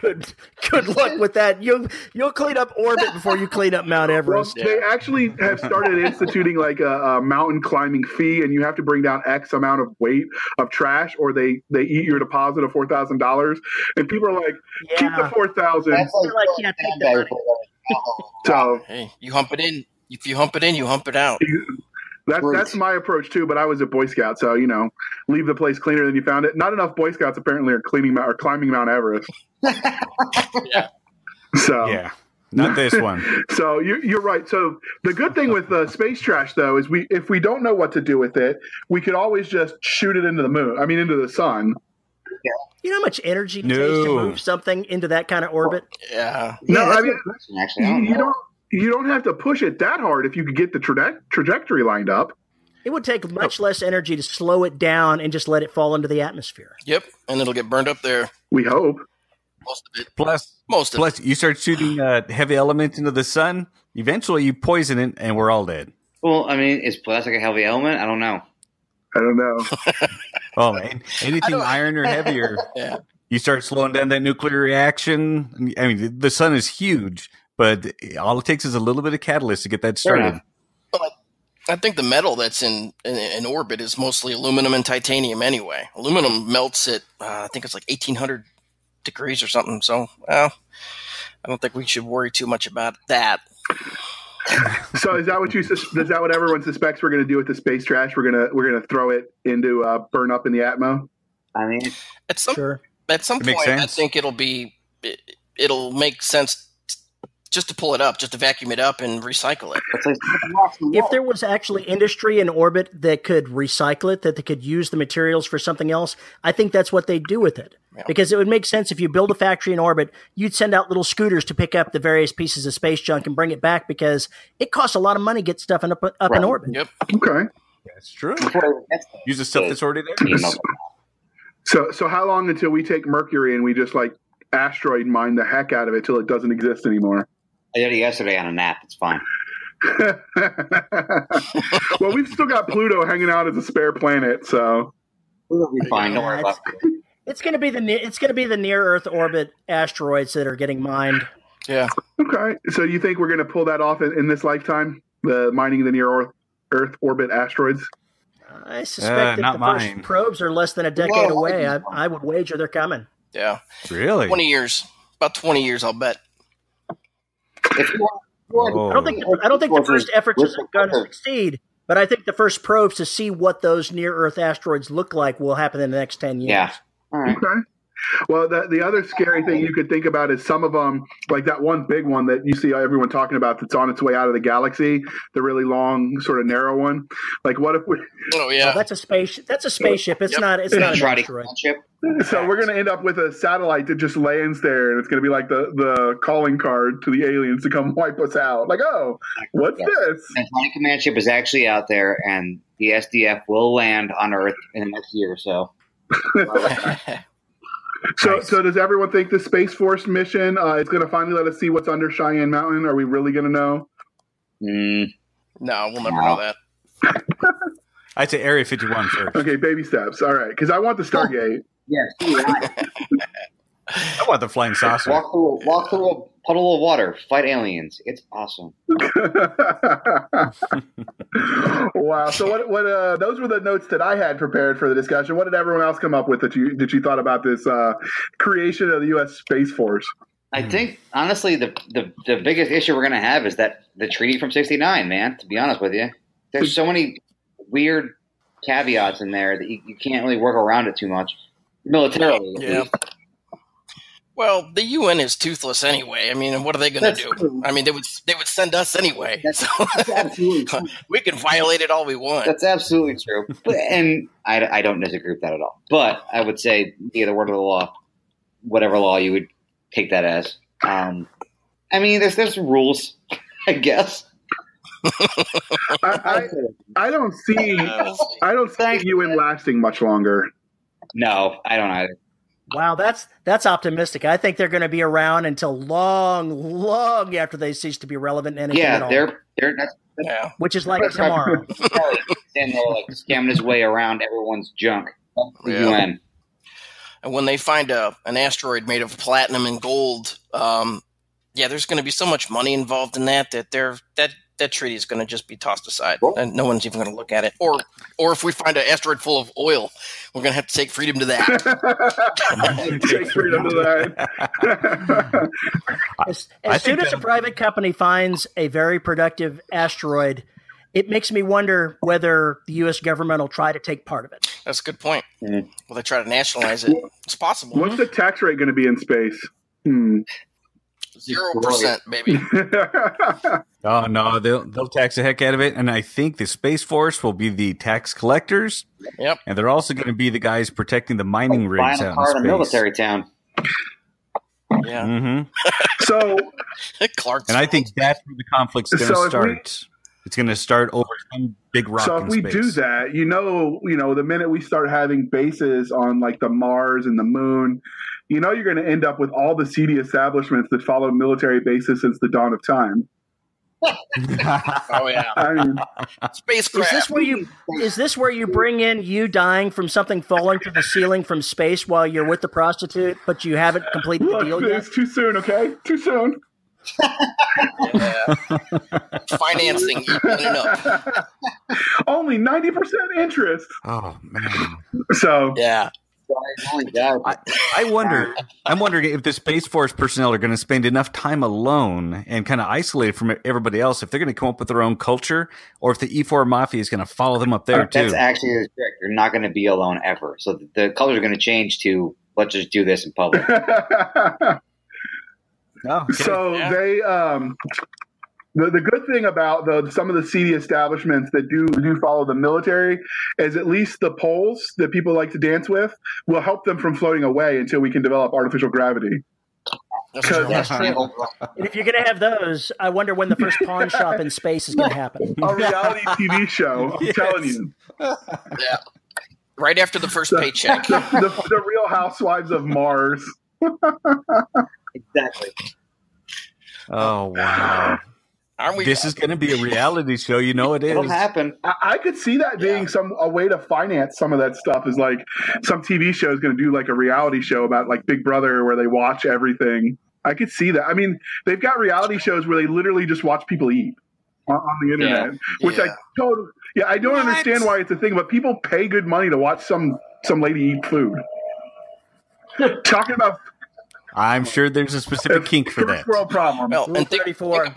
Good good luck with that. You'll you'll clean up orbit before you clean up Mount Well, Everest. they actually have started instituting like a, a mountain climbing fee, and you have to bring down X amount of weight of trash, or they they eat your deposit of four thousand dollars. And people are like, keep the four thousand. That's like, like, yeah, take the money. So Hey, you hump it in. If you hump it in, you hump it out. That's Right. that's my approach too. But I was a Boy Scout, so you know, leave the place cleaner than you found it. Not enough Boy Scouts apparently are cleaning or climbing Mount Everest. So Yeah. Not this one. So you're, you're right. So the good thing with uh, space trash, though, is we if we don't know what to do with it, we could always just shoot it into the moon. I mean, into the sun. You know how much energy it No. takes to move something into that kind of orbit? Yeah. No, Yeah, that's I a mean, good question, actually. I you, don't you know. don't you don't have to push it that hard if you could get the traje- trajectory lined up. It would take much less energy to slow it down and just let it fall into the atmosphere. Yep. And it'll get burned up there. We hope. Most of it. Plus, Most of it. plus, you start shooting uh, heavy elements into the sun. Eventually, you poison it, and we're all dead. Well, I mean, is plastic a heavy element? I don't know. I don't know. Oh man, anything iron or heavier, Yeah. you start slowing down that nuclear reaction. I mean, the sun is huge, but all it takes is a little bit of catalyst to get that started. enough. I think the metal that's in, in in orbit is mostly aluminum and titanium anyway. Aluminum melts at uh, I think it's like eighteen hundred degrees or something. So, well, I don't think we should worry too much about that. So is that what you? Is that what everyone suspects we're going to do with the space trash? We're gonna we're gonna throw it into uh, burn up in the atmo. I mean, At some Sure. at some It point, I think it'll be it, it'll make sense just to pull it up, just to vacuum it up and recycle it. it's like rocks in the If there was actually industry in orbit that could recycle it, that they could use the materials for something else, I think that's what they'd do with it. Yeah. Because it would make sense if you build a factory in orbit, you'd send out little scooters to pick up the various pieces of space junk and bring it back because it costs a lot of money to get stuff in, up, up in orbit. Yep. Okay. That's true. Before it even gets there, Use the stuff that's already there. So so how long until we take Mercury and we just like asteroid mine the heck out of it till it doesn't exist anymore? I did it yesterday on a nap. It's fine. well, we've still got Pluto hanging out as a spare planet, so We'll be fine. Don't worry about it's, it's going to be the ne- it's going to be the near Earth orbit asteroids that are getting mined. Yeah. okay. So you think we're going to pull that off in, in this lifetime? The mining the near Earth, Earth orbit asteroids. I suspect Uh, that not the first probes are less than a decade Whoa, away. I I, I would wager they're coming. Yeah. Really? Twenty years. About twenty years, I'll bet. If you want, if you want- Oh. I don't think I don't think the first efforts With are going to succeed, but I think the first probes to see what those near Earth asteroids look like will happen in the next ten years. Yeah. All right. Okay. Well, the, the other scary thing you could think about is some of them, like that one big one that you see everyone talking about that's on its way out of the galaxy, the really long, sort of narrow one. Like, what if we? Oh Well, yeah. that's a space. That's a spaceship. It's Yep. not. It's not an Try asteroid. ship. So we're going to end up with a satellite that just lands there, and it's going to be like the the calling card to the aliens to come wipe us out. Like, oh, what's Yeah. this? And Tiny Command ship is actually out there, and the SDF will land on Earth in the next year or so. So, Nice. so does everyone think the Space Force mission uh, is going to finally let us see what's under Cheyenne Mountain? Are we really going to know? Mm, no, we'll never know that. I'd say Area 51 first. Okay, baby steps. All right, because I want the Stargate. Yes. I want the flying saucer. walk through walk through a puddle of water, fight aliens. It's awesome. wow. So what? What? Uh, those were the notes that I had prepared for the discussion. What did everyone else come up with that you that you thought about this uh, creation of the U.S. Space Force? I think honestly the, the the biggest issue we're gonna have is that the treaty from sixty nine, man, to be honest with you. There's so many weird caveats in there that you, you can't really work around it too much. Militarily. Yeah. least. Well, the UN is toothless anyway. I mean, what are they going to do? true. I mean, they would they would send us anyway. That's, So that's absolutely true. we can violate it all we want. That's absolutely true. But, and I, I don't disagree with that at all. But I would say be the word of the law, whatever law you would take that as. Um, I mean, there's there's rules, I guess. I, I, I don't see. I don't see the UN lasting much longer. No, I don't either. Wow, that's that's optimistic. I think they're going to be around until long, long after they cease to be relevant in anything at Yeah, all, they're they're that's yeah. which is like tomorrow. Kelly standing there like scamming his way around everyone's junk. Yeah. UN. And when they find a an asteroid made of platinum and gold, um, yeah, there's going to be so much money involved in that that they're that that treaty is going to just be tossed aside, and no one's even going to look at it. Or or if we find an asteroid full of oil, we're going to have to take freedom to that. Take freedom to that. As, I as soon as a private company finds a very productive asteroid, it makes me wonder whether the U.S. government will try to take part of it. That's a good point. Mhm. Well, they try to nationalize it. It's possible. What's the tax rate going to be in space? Hmm. Zero percent, baby. Oh no, they'll they'll tax the heck out of it, and I think the space force will be the tax collectors, Yep. and they're also going to be the guys protecting the mining rigs out in in a space. military town. Yeah. hmm so Clark. And I think that's where the conflict's going to So if we- start. it's going to start over some big rock. So in if we space. do that, you know, you know, the minute we start having bases on like the Mars and the Moon, you know, you're going to end up with all the seedy establishments that follow military bases since the dawn of time. Oh yeah. I mean, Is this where you is this where you bring in you dying from something falling to the ceiling from space while you're with the prostitute, but you haven't completed the look, deal yet? it's too soon. Okay, too soon. Yeah. Financing eating it up. Only ninety percent interest. oh man, So Yeah. My God. I, I wonder. I'm wondering if the space force personnel are going to spend enough time alone and kind of isolated from everybody else. If they're going to come up with their own culture, or if the E4 mafia is going to follow them up there too. That's actually the trick. You're not going to be alone ever. So the, the colors are going to change to let's just do this in public. Oh, okay. so Yeah. they um the, the good thing about the some of the seedy establishments that do do follow the military is at least the poles that people like to dance with will help them from floating away until we can develop artificial gravity. That's true. That's true. And if you're going to have those, I wonder when the first pawn shop in space is going to happen. A reality TV show, I'm Yes. telling you. Yeah. Right after the first paycheck. The, the, the Real Housewives of Mars. Exactly. oh wow, Aren't we? this is going to be a reality show. You know it is. It'll happen. I, I could see that being Yeah. some a way to finance some of that stuff. Is like some TV show is going to do like a reality show about like Big Brother where they watch everything. I could see that. I mean, they've got reality shows where they literally just watch people eat on, on the internet, which I Yeah. don't. Yeah, I don't What? understand why it's a thing, but people pay good money to watch some some lady eat food. Talking about I'm sure there's a specific kink for that. world problem. Well, Rule and think, 34.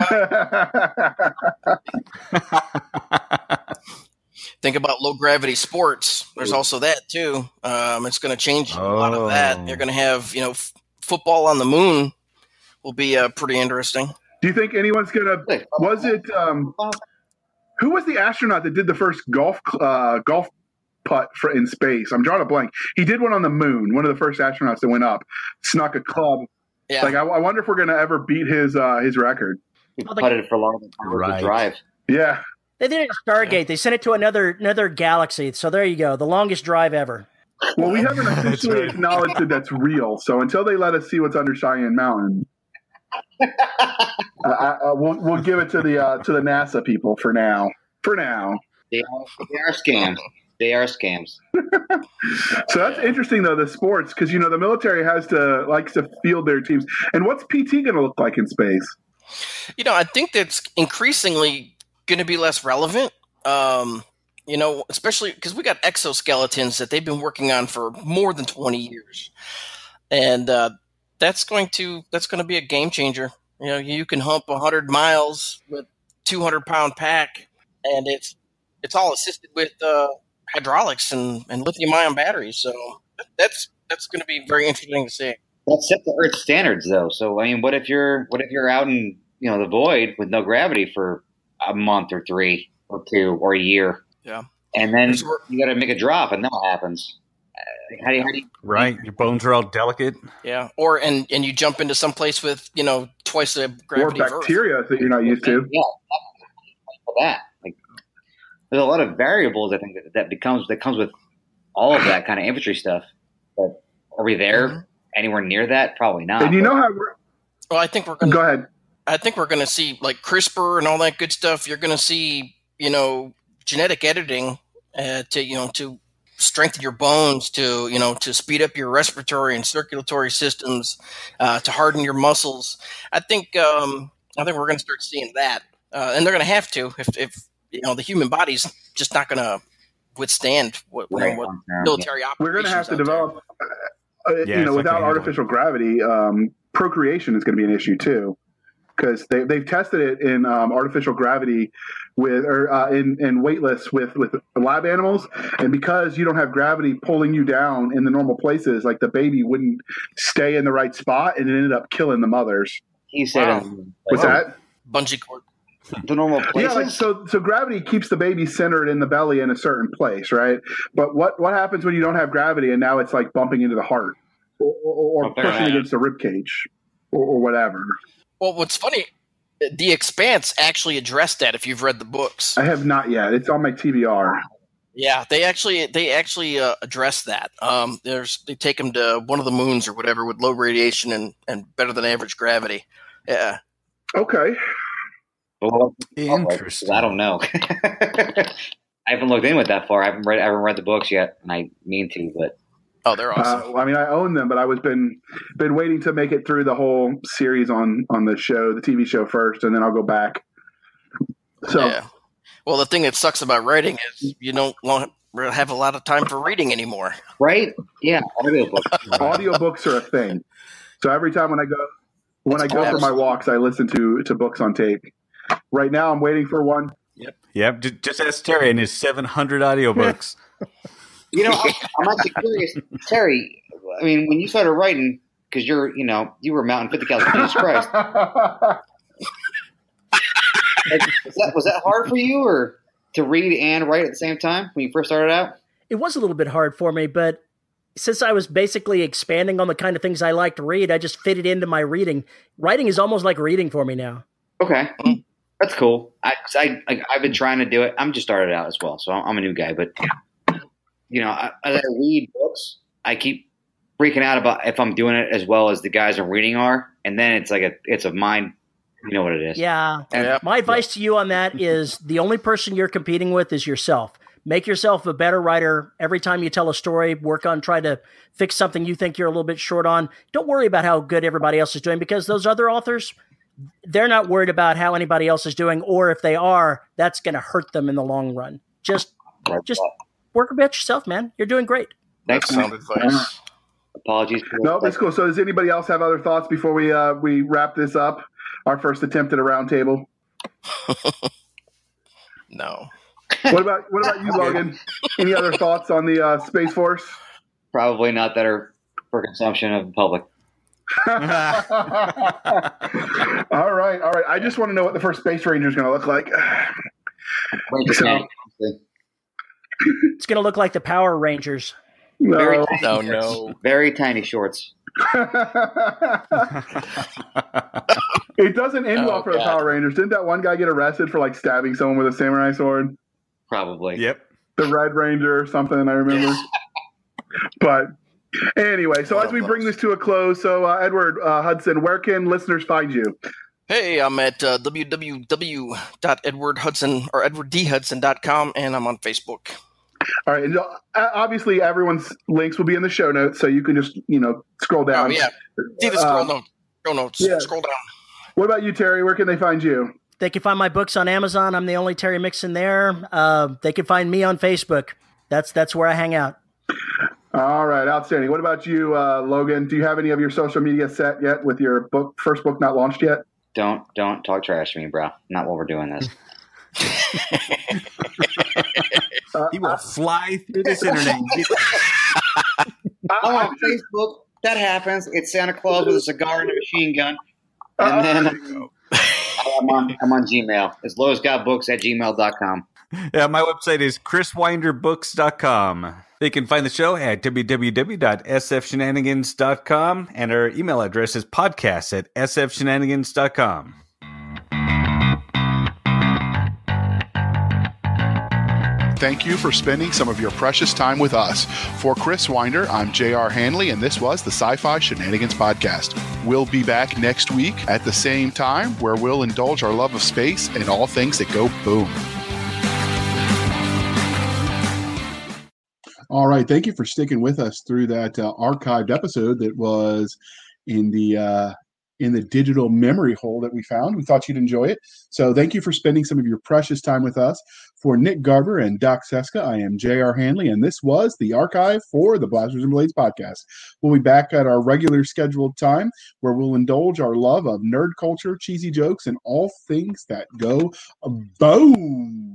think about low gravity sports. There's also that too. Um, it's going to change a lot of that. Oh. You're going to have you know f- football on the moon will be uh, pretty interesting. Do you think anyone's gonna? Was it? Um, who was the astronaut that did the first golf uh, golf putt for in space? I'm drawing a blank. He did one on the moon. One of the first astronauts that went up snuck a club. Yeah. Like I, I wonder if we're gonna ever beat his uh, his record. He putted it for longer than Right. would drive. Yeah. They did it at Stargate. They sent it to another another galaxy. So there you go. The longest drive ever. Well, we haven't officially right. acknowledged that that's real. So until they let us see what's under Cheyenne Mountain, I, I, we'll we'll give it to the uh, to the NASA people for now. For now. They are, they are scams. They are scams. So that's interesting though, the sports, because you know the military has to likes to field their teams. And what's PT going to look like in space? You know, I think that's increasingly going to be less relevant. Um, you know, especially because we got exoskeletons that they've been working on for more than 20 years. And uh, that's going to that's going to be a game changer. You know, you can hump 100 miles with 200 pound pack, and it's it's all assisted with uh, hydraulics and, and lithium ion batteries. So that's that's going to be very interesting to see. That set the Earth standards, though. So I mean, what if you're what if you're out in you know the void with no gravity for a month or three or two or a year? Yeah. And then There's you got to make a drop, and that happens. Uh, How do you, how do you Right? Your bones are all delicate. Yeah, or and and you jump into some place with you know twice the Or gravity of Earth. bacteria that you're not used to? Yeah, for that. Like, there's a lot of variables. I think that, that becomes that comes with all of that kind of infantry stuff. But are we there Mhm. anywhere near that? Probably not. And you but- know how? We're, Well, I think we're gonna. go ahead. I think we're gonna see like CRISPR and all that good stuff. You're gonna see you know genetic editing uh, to you know to strengthen your bones, to you know to speed up your respiratory and circulatory systems, uh, to harden your muscles. I think um, I think we're gonna start seeing that, uh, and they're gonna have to if if you know the human body's just not gonna withstand what, you Right, what long term, military We're going to have to develop. Uh, Yeah, you know, without gonna handle artificial gravity, um, procreation is going to be an issue too, because they they've tested it in um, artificial gravity with or uh, in in weightless with with lab animals, and because you don't have gravity pulling you down in the normal places, like the baby wouldn't stay in the right spot, and it ended up killing the mothers. He said Wow. What's like, that? bungee cord. The normal places. Yeah, like so. So gravity keeps the baby centered in the belly in a certain place, right? But what what happens when you don't have gravity and now it's like bumping into the heart or, or, or pushing against the rib cage or, or whatever? Well, what's funny, The Expanse actually addressed that. If you've read the books, I have not yet. It's on my TBR. yeah, they actually they actually uh, address that. Um, there's they take them to one of the moons or whatever with low radiation and and better than average gravity. Yeah, Okay. Well, Interesting. I don't know. I haven't looked in with that far. I haven't read. I haven't read the books yet, and I mean to. But oh, they're awesome. Uh, I mean, I own them, but I was been been waiting to make it through the whole series on on the show, the TV show first, and then I'll go back. So yeah. Well, the thing that sucks about writing is you don't want, have a lot of time for reading anymore. right? Yeah, audiobooks. audiobooks are a thing. So every time when I go when I go for my walks, I listen to to books on tape. Right now, I'm waiting for one. Yep. ju- Just ask Terry and his 700 audiobooks. You know, I'm, I'm actually curious, Terry. I mean, when you started writing, because you're, you know, you were mountain fifty calories. Jesus Christ, like, was that was that hard for you, or to read and write at the same time when you first started out? It was a little bit hard for me, but since I was basically expanding on the kind of things I like to read, I just fit it into my reading. Writing is almost like reading for me now. Okay, that's cool. I, 'cause I, I I've been trying to do it. I'm just started out as well, so I'm a new guy. But you know, I, as I read books, I keep freaking out about if I'm doing it as well as the guys I'm reading are, and then it's like a it's a mind. You know what it is? Yeah. And- Yeah. My advice to you on that is the only person you're competing with is yourself. Make yourself a better writer every time you tell a story. Work on trying to fix something you think you're a little bit short on. Don't worry about how good everybody else is doing because those other authors, they're not worried about how anybody else is doing, or if they are, that's going to hurt them in the long run. Just Right. just work about yourself, man. You're doing great. Thanks. That's sound advice. Apologies. For no, that's cool. So, does anybody else have other thoughts before we uh, we wrap this up? Our first attempt at a roundtable. No. What about what about you, Logan? Any other thoughts on the uh, Space Force? Probably not that are for consumption of the public. all right, all right. I just want to know what the first Space Ranger is going to look like. Wait, So- It's going to look like the Power Rangers. Very No. tiny No, shorts. no. Very tiny shorts. it doesn't end well Oh, for the Power Rangers. Didn't that one guy get arrested for like stabbing someone with a samurai sword? Probably. yep. The Red Ranger or something. I remember. But anyway, so as of we bring this to a close, so uh, Edward uh, Hudson, where can listeners find you? Hey, I'm at uh, www.edwardhudson or edwarddhudson.com, and I'm on Facebook. All right, and uh, obviously everyone's links will be in the show notes, so you can just you know scroll down. Oh yeah, see the scroll Um, notes. Scroll notes. yeah. Scroll down. What about you, Terry? Where can they find you? They can find my books on Amazon. I'm the only Terry Mixon there. Uh, they can find me on Facebook. That's that's where I hang out. All right, outstanding. What about you, uh, Logan? Do you have any of your social media set yet with your book first book not launched yet? Don't don't talk trash to me, bro. Not while we're doing this. Uh, He will fly through this internet. I'm on Facebook. That happens. It's Santa Claus with a cigar and a machine gun. And then I'm on I'm on Gmail. It's lowestgotbooks at gmail.com. Yeah, my website is chriswinderbooks.com. They can find the show at www.sfshenanigans.com, and our email address is podcast at sfshenanigans.com. Thank you for spending some of your precious time with us. For Chris Winder, I'm J.R. Handley, and this was the Sci Fi Shenanigans Podcast. We'll be back next week at the same time where we'll indulge our love of space and all things that go boom. All right. Thank you for sticking with us through that uh, archived episode that was in the uh, in the digital memory hole that we found. We thought you'd enjoy it. So thank you for spending some of your precious time with us. For Nick Garber and Doc Cisca, I am J.R. Handley, and this was the archive for the Blasters and Blades podcast. We'll be back at our regular scheduled time where we'll indulge our love of nerd culture, cheesy jokes, and all things that go boom.